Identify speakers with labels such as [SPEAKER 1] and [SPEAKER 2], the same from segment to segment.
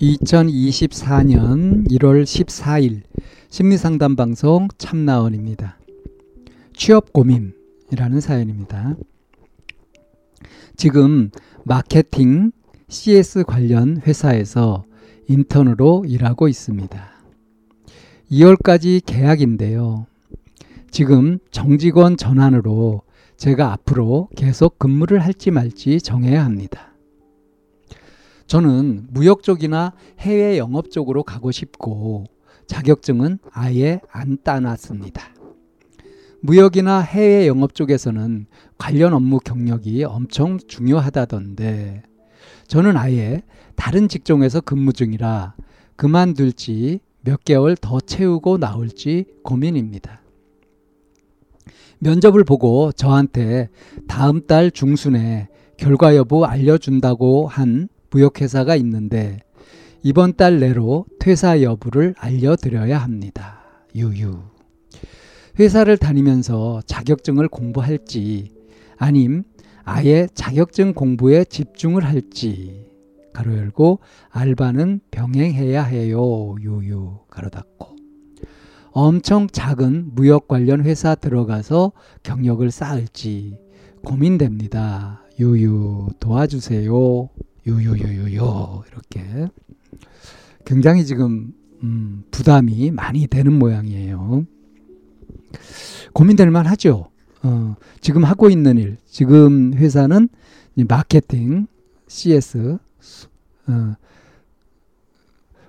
[SPEAKER 1] 2024년 1월 14일 심리상담 방송 참나원입니다. 취업 고민이라는 사연입니다. 지금 마케팅 CS 관련 회사에서 인턴으로 일하고 있습니다. 2월까지 계약인데요. 지금 정직원 전환으로 제가 앞으로 계속 근무를 할지 말지 정해야 합니다. 저는 무역 쪽이나 해외 영업 쪽으로 가고 싶고 자격증은 아예 안 따놨습니다. 무역이나 해외 영업 쪽에서는 관련 업무 경력이 엄청 중요하다던데 저는 아예 다른 직종에서 근무 중이라 그만둘지 몇 개월 더 채우고 나올지 고민입니다. 면접을 보고 저한테 다음 달 중순에 결과 여부 알려준다고 한 무역회사가 있는데 이번 달 내로 퇴사 여부를 알려드려야 합니다. 유유. 회사를 다니면서 자격증을 공부할지 아님 아예 자격증 공부에 집중을 할지 가로 열고 알바는 병행해야 해요. 유유 가로 닫고 엄청 작은 무역 관련 회사 들어가서 경력을 쌓을지 고민됩니다. 유유 도와주세요. 유유유유유 이렇게 굉장히 지금 음, 부담이 많이 되는 모양이에요. 고민될 만하죠. 어, 지금 하고 있는 일, 지금 회사는 마케팅, CS 어,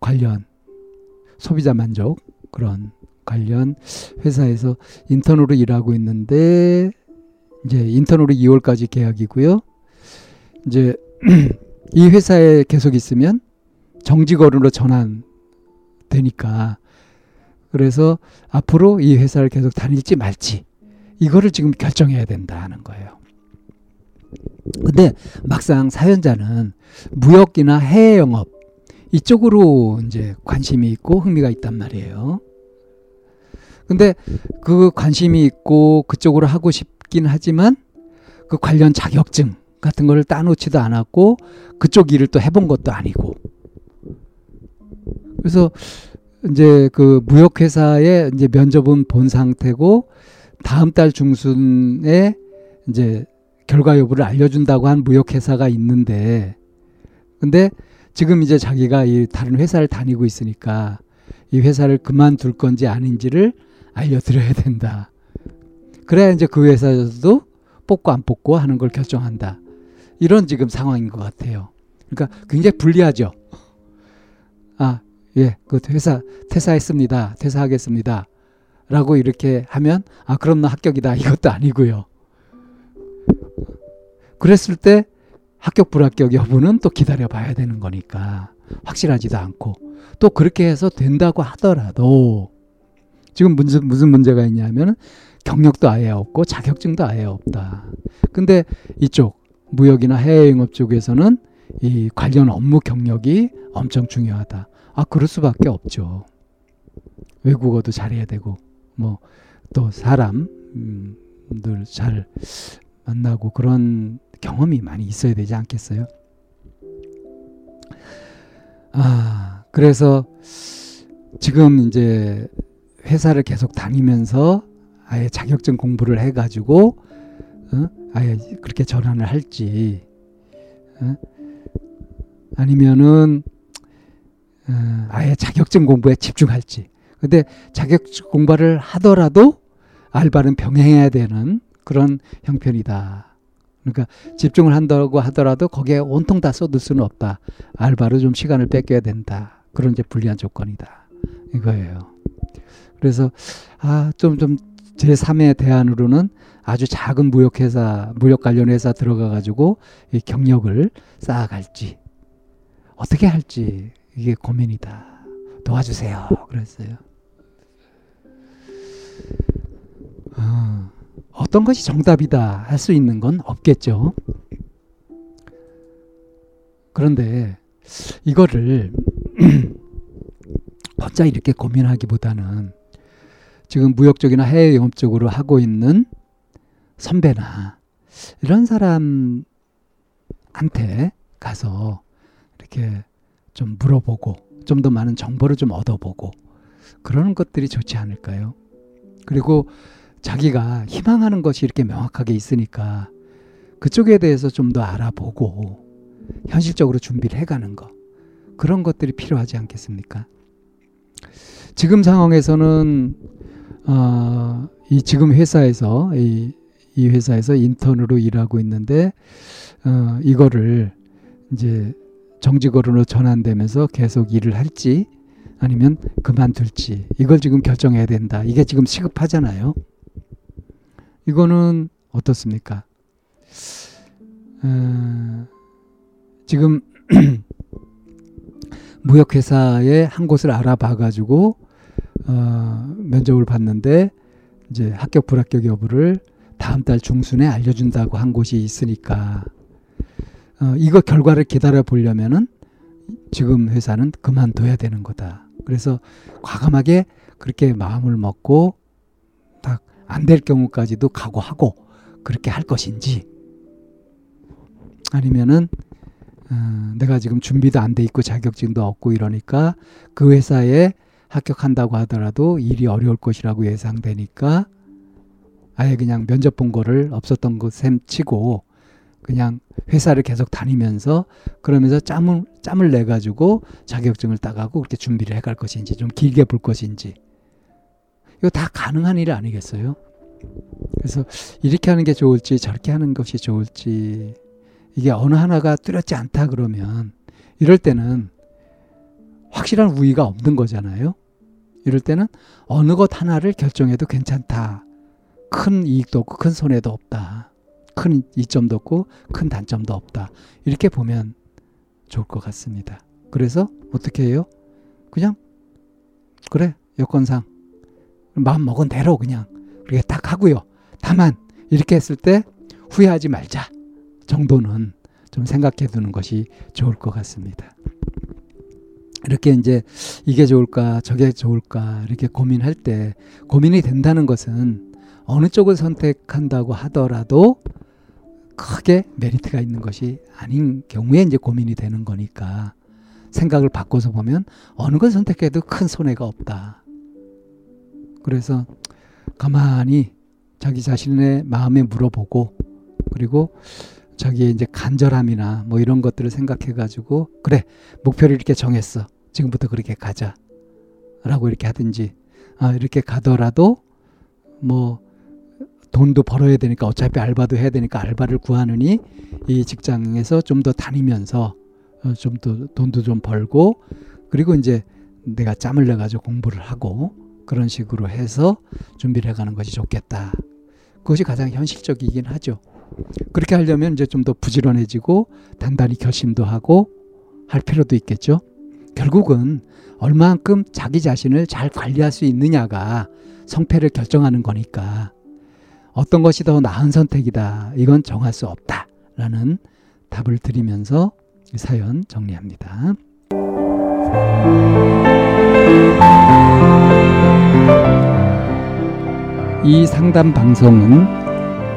[SPEAKER 1] 관련 소비자 만족 그런 관련 회사에서 인턴으로 일하고 있는데 이제 인턴으로 2월까지 계약이고요. 이제 이 회사에 계속 있으면 정직원으로 전환되니까 그래서 앞으로 이 회사를 계속 다닐지 말지 이거를 지금 결정해야 된다는 거예요. 근데 막상 사연자는 무역이나 해외 영업 이쪽으로 이제 관심이 있고 흥미가 있단 말이에요. 근데 그 관심이 있고 그쪽으로 하고 싶긴 하지만 그 관련 자격증 같은 거를 따놓지도 않았고 그쪽 일을 또 해본 것도 아니고 그래서 이제 그 무역회사에 이제 면접은 본 상태고 다음 달 중순에 이제 결과 여부를 알려준다고 한 무역회사가 있는데 근데 지금 이제 자기가 이 다른 회사를 다니고 있으니까 이 회사를 그만둘 건지 아닌지를 알려드려야 된다. 그래야 이제 그 회사에서도 뽑고 안 뽑고 하는 걸 결정한다. 이런 지금 상황인 것 같아요. 그러니까 굉장히 불리하죠. 아, 예, 그 회사 퇴사했습니다. 퇴사하겠습니다. 라고 이렇게 하면 아, 그럼 나 합격이다. 이것도 아니고요. 그랬을 때 합격 불합격 여부는 또 기다려 봐야 되는 거니까 확실하지도 않고 또 그렇게 해서 된다고 하더라도 지금 무슨 무슨 문제가 있냐면은 경력도 아예 없고 자격증도 아예 없다. 근데 이쪽 무역이나 해외 영업 쪽에서는 이 관련 업무 경력이 엄청 중요하다. 아, 그럴 수밖에 없죠. 외국어도 잘해야 되고, 뭐, 또 사람들 잘 만나고 그런 경험이 많이 있어야 되지 않겠어요? 아, 그래서 지금 이제 회사를 계속 다니면서 아예 자격증 공부를 해가지고, 어? 아예 그렇게 전환을 할지, 어? 아니면은, 어, 아예 자격증 공부에 집중할지. 근데 자격증 공부를 하더라도 알바는 병행해야 되는 그런 형편이다. 그러니까 집중을 한다고 하더라도 거기에 온통 다 쏟을 수는 없다. 알바로 좀 시간을 뺏겨야 된다. 그런 이제 불리한 조건이다. 이거예요. 그래서 아, 좀좀 제3의 대안으로는 아주 작은 무역회사, 무역 관련 회사 들어가 가지고 이 경력을 쌓아갈지 어떻게 할지 이게 고민이다. 도와주세요. 그랬어요. 어, 어떤 것이 정답이다 할 수 있는 건 없겠죠. 그런데 이거를 혼자 이렇게 고민하기보다는 지금 무역적이나 해외 영업적으로 하고 있는 선배나 이런 사람한테 가서 이렇게 좀 물어보고 좀 더 많은 정보를 좀 얻어보고 그러는 것들이 좋지 않을까요? 그리고 자기가 희망하는 것이 이렇게 명확하게 있으니까 그쪽에 대해서 좀 더 알아보고 현실적으로 준비를 해가는 거 그런 것들이 필요하지 않겠습니까? 지금 상황에서는 어, 이 지금 회사에서 이, 이 회사에서 인턴으로 일하고 있는데 어, 이거를 이제 정직원으로 전환되면서 계속 일을 할지 아니면 그만둘지 이걸 지금 결정해야 된다. 이게 지금 시급하잖아요. 이거는 어떻습니까? 어, 지금 무역회사의 한 곳을 알아봐 가지고 어, 면접을 봤는데 이제 합격 불합격 여부를 다음 달 중순에 알려준다고 한 곳이 있으니까 어, 이거 결과를 기다려 보려면은 지금 회사는 그만둬야 되는 거다. 그래서 과감하게 그렇게 마음을 먹고 딱 안 될 경우까지도 각오하고 그렇게 할 것인지 아니면은 어, 내가 지금 준비도 안 돼 있고 자격증도 없고 이러니까 그 회사에 합격한다고 하더라도 일이 어려울 것이라고 예상되니까 아예 그냥 면접 본 거를 없었던 것셈 치고 그냥 회사를 계속 다니면서 그러면서 짬을 짬을 내 가지고 자격증을 따가고 그렇게 준비를 해갈 것인지 좀 길게 볼 것인지 이거 다 가능한 일 아니겠어요? 그래서 이렇게 하는 게 좋을지 저렇게 하는 것이 좋을지 이게 어느 하나가 뚜렷지 않다 그러면 이럴 때는 확실한 우위가 없는 거잖아요. 이럴 때는 어느 것 하나를 결정해도 괜찮다. 큰 이익도 없고 큰 손해도 없다. 큰 이점도 없고 큰 단점도 없다. 이렇게 보면 좋을 것 같습니다. 그래서 어떻게 해요? 그냥 그래 여건상 마음 먹은 대로 그냥 그렇게 딱 하고요. 다만 이렇게 했을 때 후회하지 말자 정도는 좀 생각해 두는 것이 좋을 것 같습니다. 이렇게 이제 이게 좋을까 저게 좋을까 이렇게 고민할 때 고민이 된다는 것은 어느 쪽을 선택한다고 하더라도 크게 메리트가 있는 것이 아닌 경우에 이제 고민이 되는 거니까 생각을 바꿔서 보면 어느 걸 선택해도 큰 손해가 없다. 그래서 가만히 자기 자신의 마음에 물어보고 그리고 자기의 이제 간절함이나 뭐 이런 것들을 생각해 가지고 그래 목표를 이렇게 정했어 지금부터 그렇게 가자 라고 이렇게 하든지 아 이렇게 가더라도 뭐 돈도 벌어야 되니까 어차피 알바도 해야 되니까 알바를 구하느니 이 직장에서 좀 더 다니면서 어, 좀더 돈도 좀 벌고 그리고 이제 내가 짬을 내 가지고 공부를 하고 그런 식으로 해서 준비를 해가는 것이 좋겠다. 그것이 가장 현실적이긴 하죠. 그렇게 하려면 이제 좀 더 부지런해지고 단단히 결심도 하고 할 필요도 있겠죠. 결국은 얼마만큼 자기 자신을 잘 관리할 수 있느냐가 성패를 결정하는 거니까 어떤 것이 더 나은 선택이다. 이건 정할 수 없다. 라는 답을 드리면서 사연 정리합니다. 이 상담 방송은